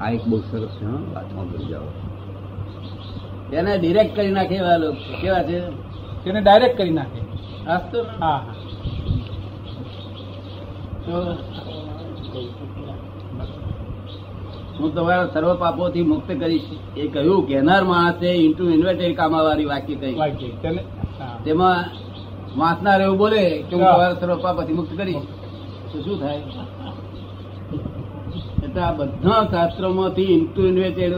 આ એક બહુ સરસ છે વાતમાં ભૂલી જાઓ. એને ડિરેક્ટ કરી નાખે એવા લોકો. કેવા છે? તેને ડાયરેક્ટ કરી નાખે. હાસ્તો હા તો હું તમારા સર્વ પાપોથી મુક્ત કરીશ. એ કહ્યું કહેનાર માણસે ઇન્ટુ ઇન્વર્ટેડ કામાવાળી વાક્ય કહી. તેમાં વાંચનાર એવું બોલે કે હું. તમારા સર્વ પાપોથી મુક્ત કરીશ? તો શું થાય? આ બધા શાસ્ત્રોમાંથી ઇન્ટુ ઇન્વેટેડ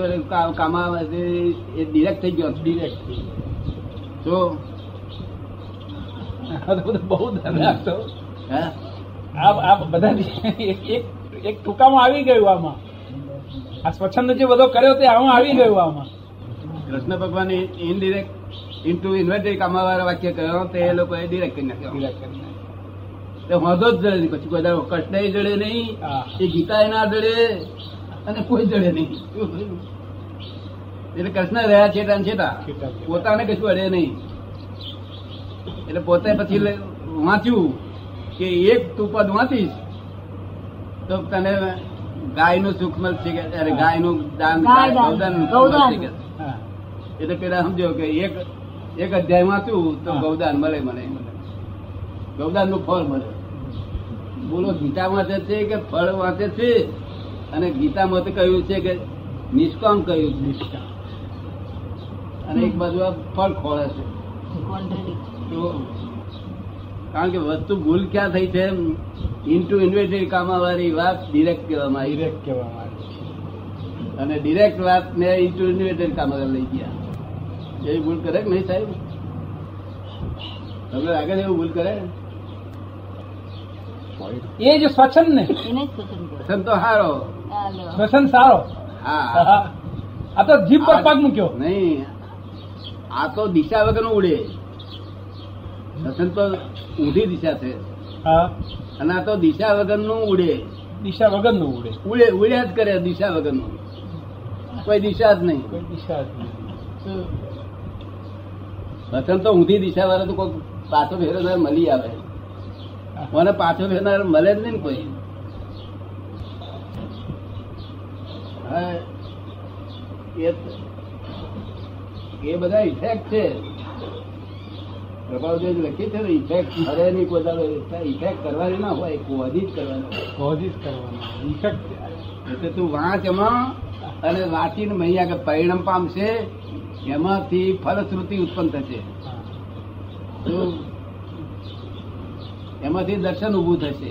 કામા એ ડિરેક્ટ થઈ ગયો ડિરેક્ટ થઈ તો બહુ આ બધા એક ટૂંકામાં આવી ગયું આમાં. આ સ્વચ્છંદ જે બધો કર્યો તે આમાં આવી ગયું આમાં. કૃષ્ણ ભગવાન ઇનડિરેક્ટ ઇન્ટુ ઇન્વેટેડ કામાવાળા વાક્ય કર્યો તે એ લોકોએ ડિરેક્ટ કરી નાખ્યો. ડિરેક્ટ કરી નાખ્યું. વાંધો જ જડે નહીં પછી કોઈ દાડો કૃષ્ણ જડે નહીં એ ગીતા ના જડે અને કોઈ જડે નહીં. એટલે કૃષ્ણ રહ્યા છેટા છેટા. પોતાને કશું અડે નહીં. એટલે પોતે પછી વાંચ્યું કે એક તું પદ વાંચીશ તો તને ગાયનું સુખ મળશે કે અરે ગાયનું દાન ગૌદાન. એટલે પેલા સમજો કે એક એક અધ્યાય વાંચ્યું તો. ગૌદાન મળે મને ગૌદાનનું ફળ મળે. બોલો ગીતા વાંચે છે કે ફળ વાંચે છે? અને ગીતા મત કહ્યું છે કે નિષ્કામ કહ્યું છે. નિષ્ઠા. અને એક બાજુ આ ફળ ખોળે છે. કારણ કે વસ્તુ ભૂલ ક્યાં થઈ છે? ઇન્ટુ ઇન્વેન્ટરી કામાવાળી વાત ડિરેક્ટ કહેવામાં આવી. ડિરેક્ટ કહેવામાં આવે છે. અને ડિરેક્ટ વાત ને ઇન્ટુ ઇન્વેન્ટરી કામાવાળા લઈ ગયા. એવી ભૂલ કરે કે નહીં સાહેબ? તમને લાગે એવું ભૂલ કરે? એ જ સ્વચ્છંદ ને. પસંદ તો સારો. સ્વચ્છંદ સારો. હા. હા. આ તો જીભ પર પગ મૂક્યો. નહીં. આ તો દિશા વગરનું ઉડે. પસંદ તો ઊંધી દિશા છે. હા. અને આ તો દિશા વગરનું ઉડે. દિશા વગરનું ઉડે ઉડે ઉડ્યા જ કરે દિશા વગરનું કોઈ દિશા જ નહીં. કોઈ દિશા જ નહીં. પસંદ તો ઊંધી દિશા વાળા તો કોઈ પાછો ફેરો મળી આવે. મને પાછો ફેરનાર મળે જ નહીં કોઈ. એ- એ બધા ઇફેક્ટ છે. પ્રભાવદેવ લખી છે ને ઇફેક્ટ મળે નહીં કોઈ ઇફેક્ટ કરવાની ના હોય કોઝી જ કરવાની. કોઝિસ કરવાનો ઇફેક્ટ એટલે તું વાંચ એમાં અને વાંચીને મૈયા કે પરિણામ પામશે એમાંથી ફલશ્રુતિ ઉત્પન્ન થશે. એમાંથી દર્શન ઉભું થશે.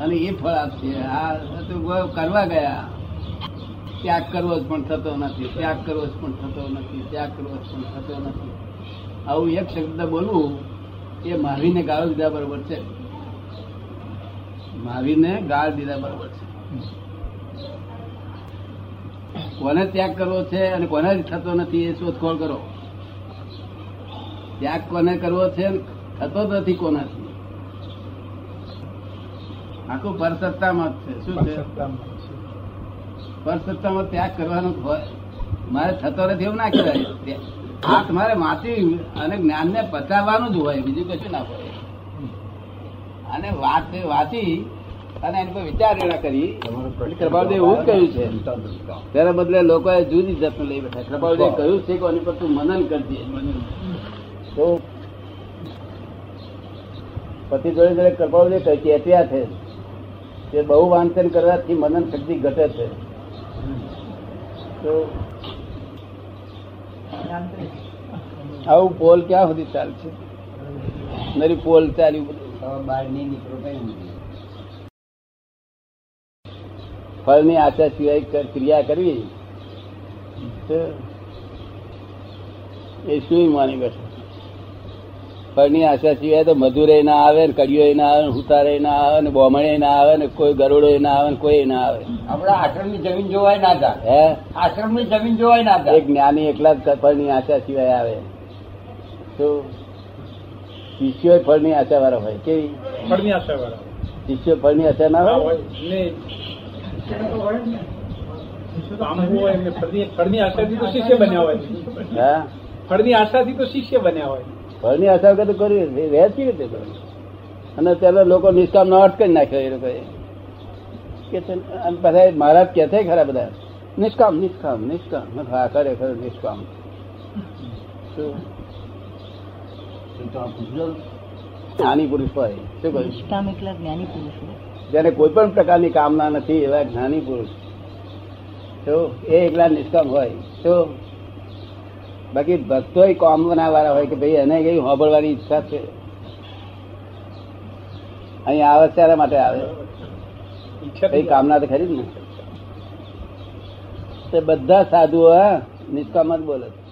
અને એ ફળ આપશે. આ કરવા ગયા. ત્યાગ કરવો જ પણ થતો નથી. ત્યાગ કરવો જ પણ થતો નથી. ત્યાગ કરવો જ પણ થતો નથી. આવું એક શબ્દ બોલવું એ મહાવીરને ગાળ દીધા બરોબર છે. મહાવીરને ગાળ દીધા બરોબર છે. કોને ત્યાગ કરવો છે અને કોને થતો નથી એ શોધખોળ કરો. ત્યાગ કોને કરવો છે? થતો નથી કોનાથી આખું પરસત્તામાં જ છે. શું છે? પરસત્તામાં ત્યાગ કરવાનો મારે થતો નથી એવું ના કહેવાય. આ તમારે વાંચી અને જ્ઞાનને પચાવવાનું જ હોય બીજું કશું ના હોય. અને વાત વાંચી અને એની પર વિચાર વિચારણા કરી. કૃપાલદેવ એવું કહ્યું છે. તેના બદલે લોકોએ જુદી જાતનું લઈ બેઠા. કૃપાલદેવ કહ્યું છે કે એની પર તું મનન કરજે. તો પતિ જોડે જોડે કૃપાળદેવ જે ચેત્યા છે તે બહુ વાંચન કરવાથી મનન શક્તિ ઘટે છે. તો આવું પોલ ક્યાં સુધી ચાલશે? મારી પોલ ચાલ્યું બધું બહાર નહીં નીકળો ફળની આશા સિવાય ક્રિયા કરવી? તો એ શું માની બેઠો? ફળની આશા સિવાય તો મધુરે ના આવે ને કડિયો ના આવે ને હુતારે ના આવે ને બોમણે ના આવે ને કોઈ ગરોડો ના આવે ને કોઈ ના આવે. આપડા આશ્રમની જમીન જોવાય ના જાય હે? આશ્રમની જમીન જોવાય ના એક જાય જ્ઞાની એકલા જ ફળની આશા સિવાય આવે. તો શિષ્યો ફળની આશા વાળા હોય. કેવી? ફળની આશા વાળા શિષ્યો ફળની આશા ના હોય? ફળની આશાથી તો શિષ્ય બન્યા હોય. હા? ફળની આશાથી તો શિષ્ય બન્યા હોય. ફળની આશા વગર તો કરી કેવી રીતે? અને ત્યારે લોકો નિષ્કામ નો અર્થ કરી નાખ્યો એ લોકોએ. કે છે અને બધા મહારાજ કે છે ખરા બધા. નિષ્કામ નિષ્કામ નિષ્કામ. હા ખરેખર નિષ્કામ. જ્ઞાની પુરુષ હોય. શું કહ્યું? નિષ્કામ એટલા જ્ઞાની પુરુષો જેને કોઈ પણ પ્રકારની કામના નથી એવા જ્ઞાની પુરુષ. તો એ એકલા નિષ્કામ હોય. તો બાકી ભક્તો કામના વાળા હોય કે ભાઈ એને કઈ હોબળવાની ઈચ્છા છે? અહીં આવે ત્યારે માટે આવે? કઈ કામના તો ખરી ને? તે બધા સાધુઓ નિષ્કામ જ બોલે છે.